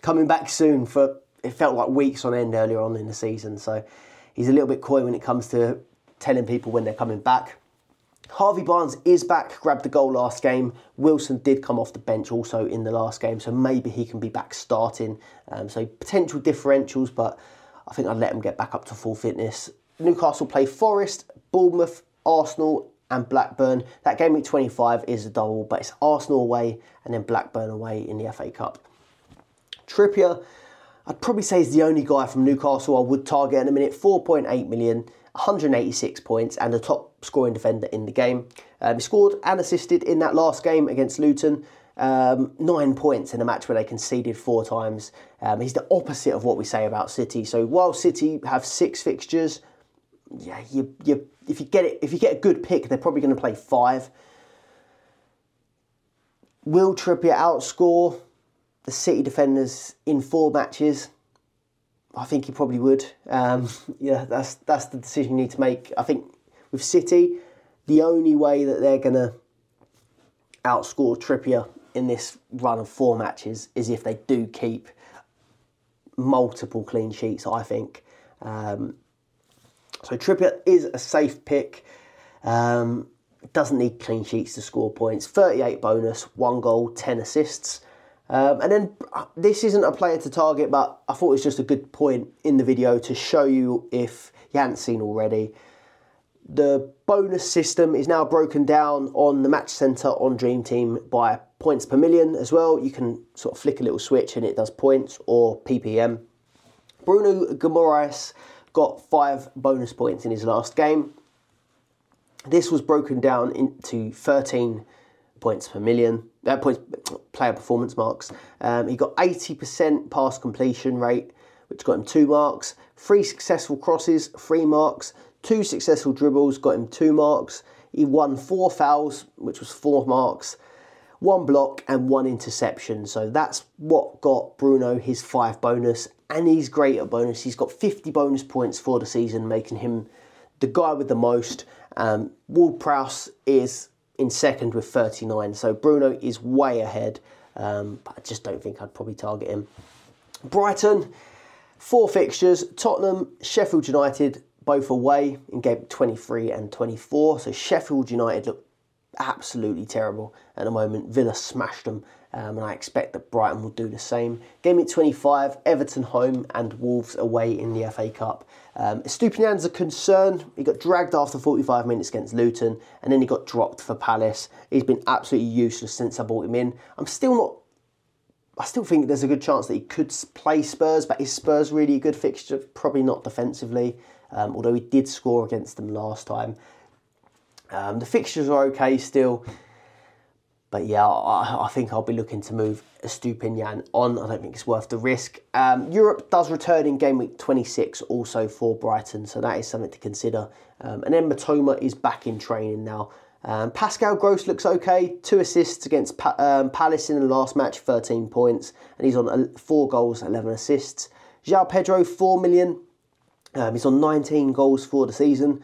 coming back soon for. It felt like weeks on end earlier on in the season, so he's a little bit coy when it comes to telling people when they're coming back. Harvey Barnes is back, grabbed the goal last game. Wilson did come off the bench also in the last game, so maybe he can be back starting. Um, so potential differentials, but I think I'd let him get back up to full fitness. Newcastle play Forest, Bournemouth, Arsenal, and Blackburn. That game week 25 is a double, but it's Arsenal away and then Blackburn away in the FA Cup. Trippier, I'd probably say is the only guy from Newcastle I would target in a minute. 4.8 million, 186 points, and a top scoring defender in the game. Um, he scored and assisted in that last game against Luton. Um, nine points in a match where they conceded four times. Um, he's the opposite of what we say about City. So while City have six fixtures, yeah, you, you if you get it if you get a good pick, they're probably going to play five. Will Trippier outscore the City defenders in four matches? I think he probably would. Um, yeah, that's that's the decision you need to make. I think with City, the only way that they're going to outscore Trippier in this run of four matches is if they do keep multiple clean sheets. I think. Um, so Trippier is a safe pick. Um, doesn't need clean sheets to score points. 38 bonus, one goal, 10 assists. Um, and then uh, this isn't a player to target, but I thought it was just a good point in the video to show you if you hadn't seen already. The bonus system is now broken down on the match centre on Dream Team by points per million as well. You can sort of flick a little switch and it does points or PPM. Bruno Guimaraes got five bonus points in his last game. This was broken down into 13 points per million, uh, points player performance marks. Um, he got 80% pass completion rate, which got him two marks. Three successful crosses, three marks. Two successful dribbles, got him two marks. He won four fouls, which was four marks. One block and one interception. So that's what got Bruno his five bonus and he's great at bonus. He's got 50 bonus points for the season, making him the guy with the most. Um, Ward Prowse is in second with 39, so Bruno is way ahead, um, but I just don't think I'd probably target him. Brighton, four fixtures Tottenham, Sheffield United, both away in game 23 and 24. So Sheffield United look absolutely terrible at the moment. Villa smashed them um, and I expect that Brighton will do the same. Game at 25, Everton home and Wolves away in the FA Cup. Um, Estupiñán's a concern. He got dragged after 45 minutes against Luton and then he got dropped for Palace. He's been absolutely useless since I brought him in. I'm still not. I still think there's a good chance that he could play Spurs, but is Spurs really a good fixture? Probably not defensively, um, although he did score against them last time. Um, the fixtures are okay still. But yeah, I, I, think I'll be looking to move Estupiñán on. I don't think it's worth the risk. Um, Europe does return in game week 26 also for Brighton, so that is something to consider. Um, and then Mitoma is back in training now. Um, Pascal Gross looks okay. Two assists against pa- um, Palace in the last match, 13 points, and he's on four goals, 11 assists. João Pedro, 4 million. Um, he's on 19 goals for the season,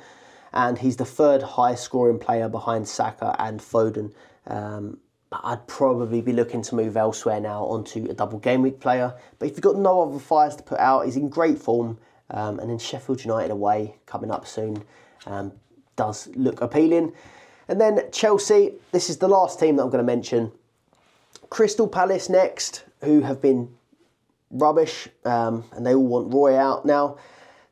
and he's the third highest scoring player behind Saka and Foden. Um, I'd probably be looking to move elsewhere now onto a double game week player. But if you've got no other fires to put out, he's in great form. Um, and then Sheffield United away coming up soon um, does look appealing. And then Chelsea, this is the last team that I'm going to mention. Crystal Palace next, who have been rubbish, um, and they all want Roy out now.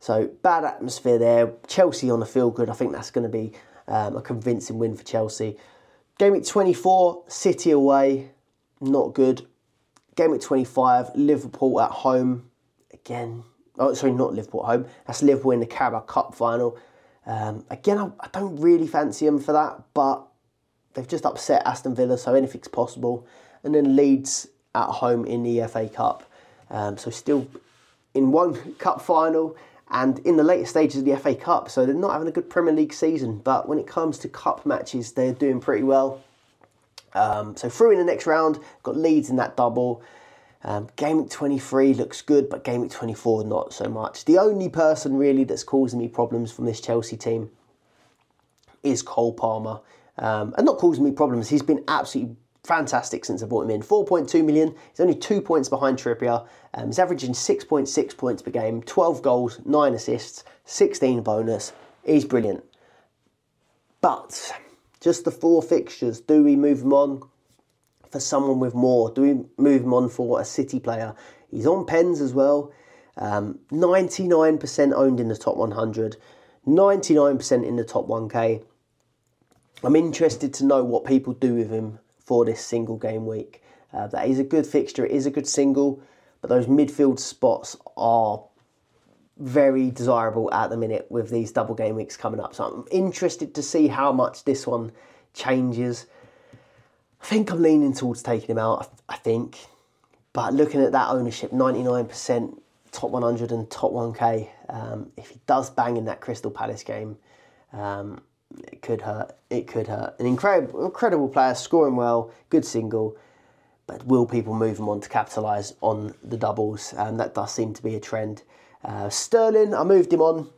So bad atmosphere there. Chelsea on the field good. I think that's going to be um, a convincing win for Chelsea. Game week 24, City away, not good. Game week 25, Liverpool at home. Again, oh, sorry, not Liverpool at home. That's Liverpool in the Carabao Cup final. Um, again, I, I, don't really fancy them for that, but they've just upset Aston Villa, so anything's possible. And then Leeds at home in the FA Cup. Um, so still in one cup final and in the later stages of the FA Cup, so they're not having a good Premier League season. But when it comes to cup matches, they're doing pretty well. Um, so through in the next round, got Leeds in that double. Um, game week 23 looks good, but game week 24 not so much. The only person really that's causing me problems from this Chelsea team is Cole Palmer. Um, and not causing me problems, he's been absolutely fantastic since I brought him in. 4.2 million. He's only two points behind Trippier. Um, he's averaging 6.6 points per game, 12 goals, 9 assists, 16 bonus. He's brilliant. But Just the four fixtures. Do we move him on for someone with more? Do we move him on for a City player? He's on pens as well. Um, 99% owned in the top 100, 99% in the top 1k. I'm interested to know what people do with him for this single game week. Uh, that is a good fixture, it is a good single, but those midfield spots are very desirable at the minute with these double game weeks coming up. So I'm interested to see how much this one changes. I think I'm leaning towards taking him out, I think. But looking at that ownership, 99% top 100 and top 1k, um, if he does bang in that Crystal Palace game, um, it could hurt. It could hurt. An incredible, incredible player, scoring well, good single. But will people move him on to capitalise on the doubles? Um, that does seem to be a trend. Uh, Sterling, I moved him on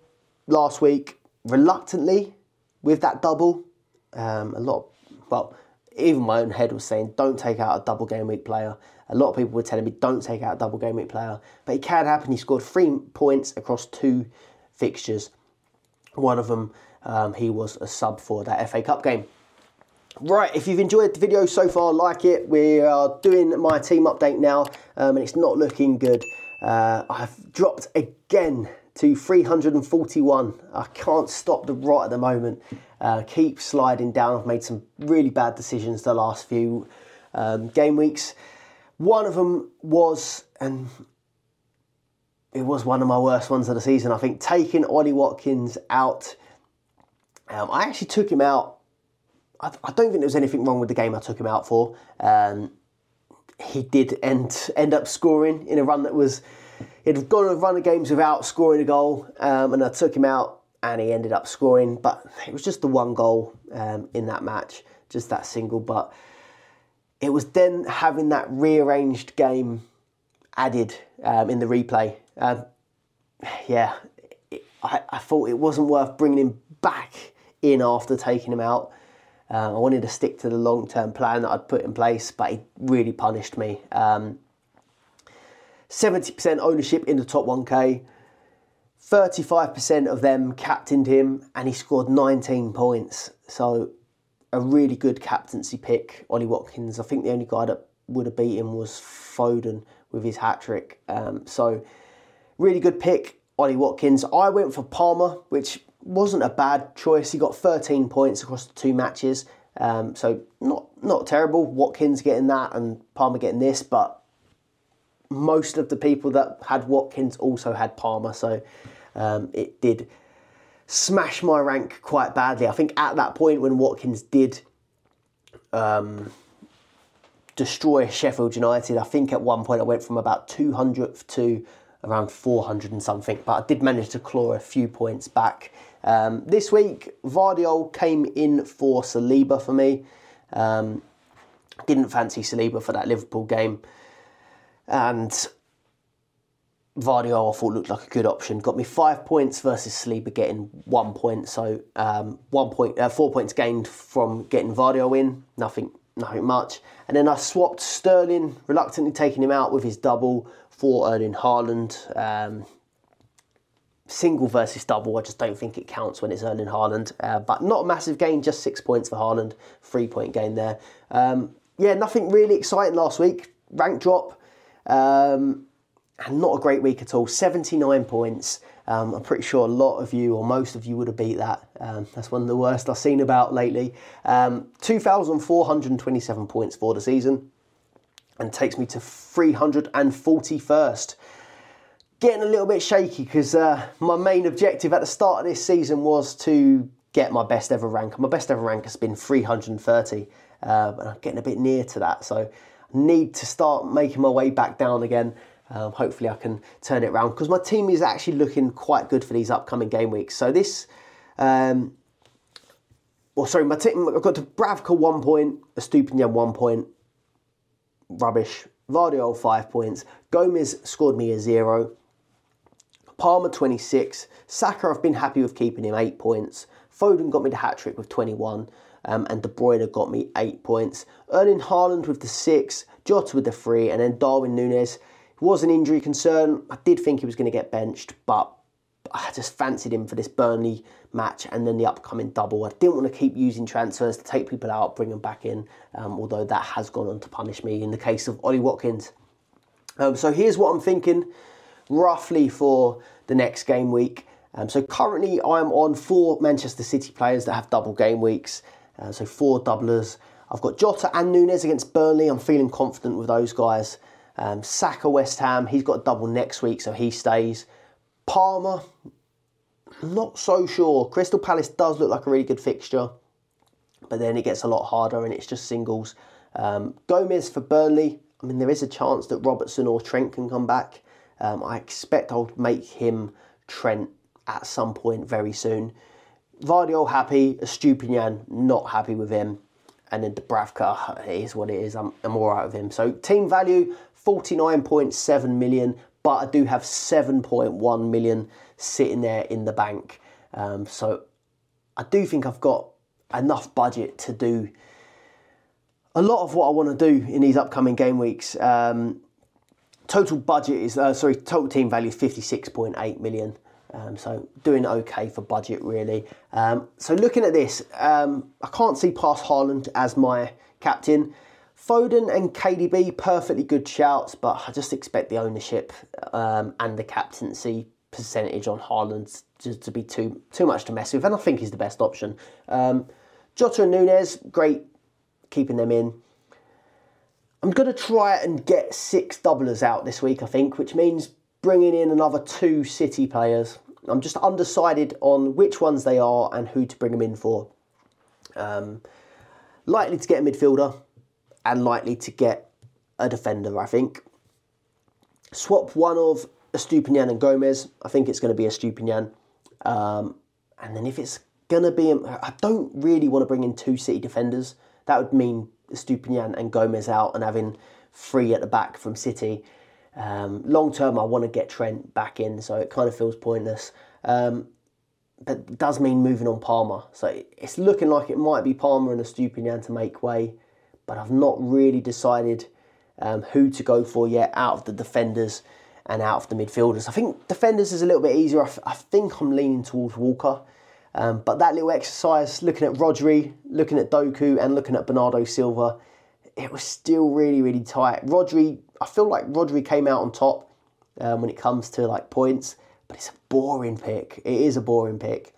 last week reluctantly with that double. Um, a lot, well, even my own head was saying, don't take out a double game week player. A lot of people were telling me, don't take out a double game week player. But it can happen. He scored three points across two fixtures. One of them, um, he was a sub for that FA Cup game. Right, if you've enjoyed the video so far, like it. We are doing my team update now, um, and it's not looking good. Uh, I've dropped again to 341. I can't stop the rot at the moment. Uh, keep sliding down. I've made some really bad decisions the last few um, game weeks. One of them was, and it was one of my worst ones of the season, I think, taking Ollie Watkins out. Um, I actually took him out. I, I, don't think there was anything wrong with the game I took him out for. Um, he did end end up scoring in a run that was he'd gone a run of games without scoring a goal, um, and I took him out and he ended up scoring. But it was just the one goal um, in that match, just that single. But it was then having that rearranged game added um, in the replay. Um, yeah, I, I thought it wasn't worth bringing him back in after taking him out. Um, I wanted to stick to the long term plan that I'd put in place, but he really punished me. Um, 70% ownership in the top 1k, 35% of them captained him, and he scored 19 points. So, a really good captaincy pick, Ollie Watkins. I think the only guy that would have beat him was Foden with his hat trick. Um, so, really good pick, Ollie Watkins. I went for Palmer, which wasn't a bad choice. He got 13 points across the two matches, um, so not not terrible. Watkins getting that and Palmer getting this, but most of the people that had Watkins also had Palmer, so um, it did smash my rank quite badly. I think at that point when Watkins did um, destroy Sheffield United, I think at one point I went from about 200th to around 400 and something, but I did manage to claw a few points back. Um, this week, Gvardiol came in for Saliba for me. Um, didn't fancy Saliba for that Liverpool game. And Gvardiol I thought looked like a good option. Got me five points versus Saliba getting one point. So um, one point, uh, four points gained from getting Gvardiol in. Nothing, nothing much. And then I swapped Sterling, reluctantly taking him out with his double for Erling Haaland. Um, single versus double, I just don't think it counts when it's Erling Haaland. Uh, but not a massive gain, just six points for Haaland, three point gain there. Um, yeah, nothing really exciting last week. Rank drop, um, and not a great week at all. 79 points. Um, I'm pretty sure a lot of you, or most of you, would have beat that. Um, that's one of the worst I've seen about lately. Um, 2,427 points for the season, and takes me to 341st getting a little bit shaky because uh, my main objective at the start of this season was to get my best ever rank. My best ever rank has been 330, uh, and I'm getting a bit near to that. So I need to start making my way back down again. Um, hopefully, I can turn it around because my team is actually looking quite good for these upcoming game weeks. So this. Um, well, sorry, my team. I've got Dubravka one point, a Estupiñán one point. Rubbish. Gvardiol five points. Gomez scored me a zero. Palmer 26. Saka, I've been happy with keeping him 8 points. Foden got me the hat trick with 21. Um, and De Bruyne got me 8 points. Erling Haaland with the 6. Jota with the 3. And then Darwin Nunez was an injury concern. I did think he was going to get benched, but I just fancied him for this Burnley match and then the upcoming double. I didn't want to keep using transfers to take people out, bring them back in, um, although that has gone on to punish me in the case of Ollie Watkins. Um, so here's what I'm thinking roughly for the next game week. Um, so currently I'm on four Manchester City players that have double game weeks. Uh, so four doublers. I've got Jota and Nunez against Burnley. I'm feeling confident with those guys. Um, Saka West Ham, he's got a double next week, so he stays. Palmer, not so sure. Crystal Palace does look like a really good fixture, but then it gets a lot harder and it's just singles. Um, Gomez for Burnley, I mean, there is a chance that Robertson or Trent can come back. Um, I expect I'll make him Trent at some point very soon. Gvardiol happy, Estupiñán not happy with him. And then Dubravka, is what it is. I'm, I'm all right with him. So team value, 49.7 million, but I do have 7.1 million sitting there in the bank. Um, so I do think I've got enough budget to do a lot of what I want to do in these upcoming game weeks. Um, total budget is, uh, sorry, total team value is 56.8 million. Um, so doing okay for budget really. Um, so looking at this, um, I can't see past Haaland as my captain. Foden and KDB, perfectly good shouts, but I just expect the ownership um, and the captaincy percentage on Haaland to, to, be too too much to mess with, and I think he's the best option. Um, Jota and Nunez, great keeping them in. I'm going to try and get six doublers out this week, I think, which means bringing in another two City players. I'm just undecided on which ones they are and who to bring them in for. Um, likely to get a midfielder and likely to get a defender, I think. Swap one of Estupiñán and Gomez. I think it's going to be Estupiñán. Um, and then if it's going to be, I don't really want to bring in two City defenders. That would mean Estupiñán and Gomez out and having three at the back from City. Um, long term, I want to get Trent back in, so it kind of feels pointless. Um, but does mean moving on Palmer. So it's looking like it might be Palmer and Estupiñán to make way, but I've not really decided um, who to go for yet out of the defenders and out of the midfielders. I think defenders is a little bit easier. I, f- I think I'm leaning towards Walker. Um, but that little exercise, looking at Rodri, looking at Doku, and looking at Bernardo Silva, it was still really, really tight. Rodri, I feel like Rodri came out on top um, when it comes to like points, but it's a boring pick. It is a boring pick.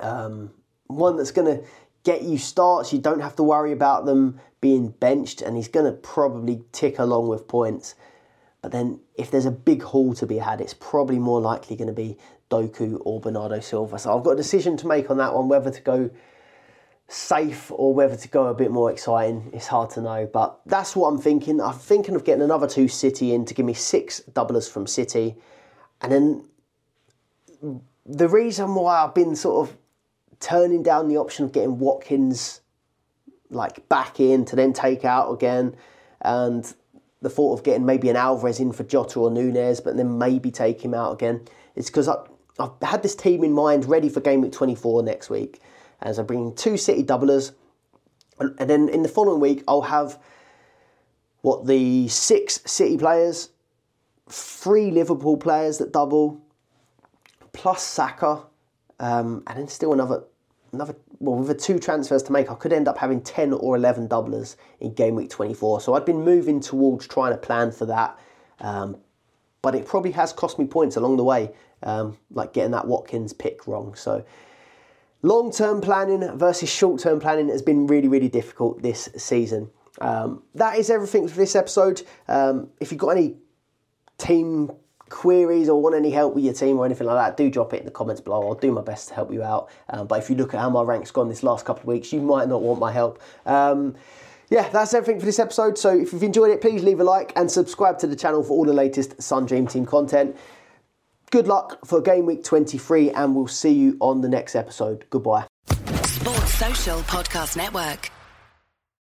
Um, one that's going to get you starts. You don't have to worry about them being benched, and he's going to probably tick along with points. But then, if there's a big haul to be had, it's probably more likely going to be Doku or Bernardo Silva. So I've got a decision to make on that one whether to go safe or whether to go a bit more exciting. It's hard to know, but that's what I'm thinking. I'm thinking of getting another two City in to give me six doublers from City. And then the reason why I've been sort of turning down the option of getting Watkins like back in to then take out again and the thought of getting maybe an Alvarez in for Jota or Nunez, but then maybe take him out again. It's because I've had this team in mind ready for game week 24 next week. As I bring two City doublers, and then in the following week, I'll have what the six City players, three Liverpool players that double, plus Saka, um, and then still another another well with the two transfers to make I could end up having 10 or 11 doublers in game week 24 so I've been moving towards trying to plan for that. Um, but it probably has cost me points along the way um, like getting that Watkins pick wrong. So long term planning versus short term planning has been really really difficult this season. Um, that is everything for this episode. Um, if you've got any team queries or want any help with your team or anything like that, do drop it in the comments below. I'll do my best to help you out. Um, but if you look at how my rank's gone this last couple of weeks, you might not want my help. Um, yeah, that's everything for this episode. So if you've enjoyed it, please leave a like and subscribe to the channel for all the latest Sun Dream Team content. Good luck for game week 23, and we'll see you on the next episode. Goodbye. Sports Social Podcast Network.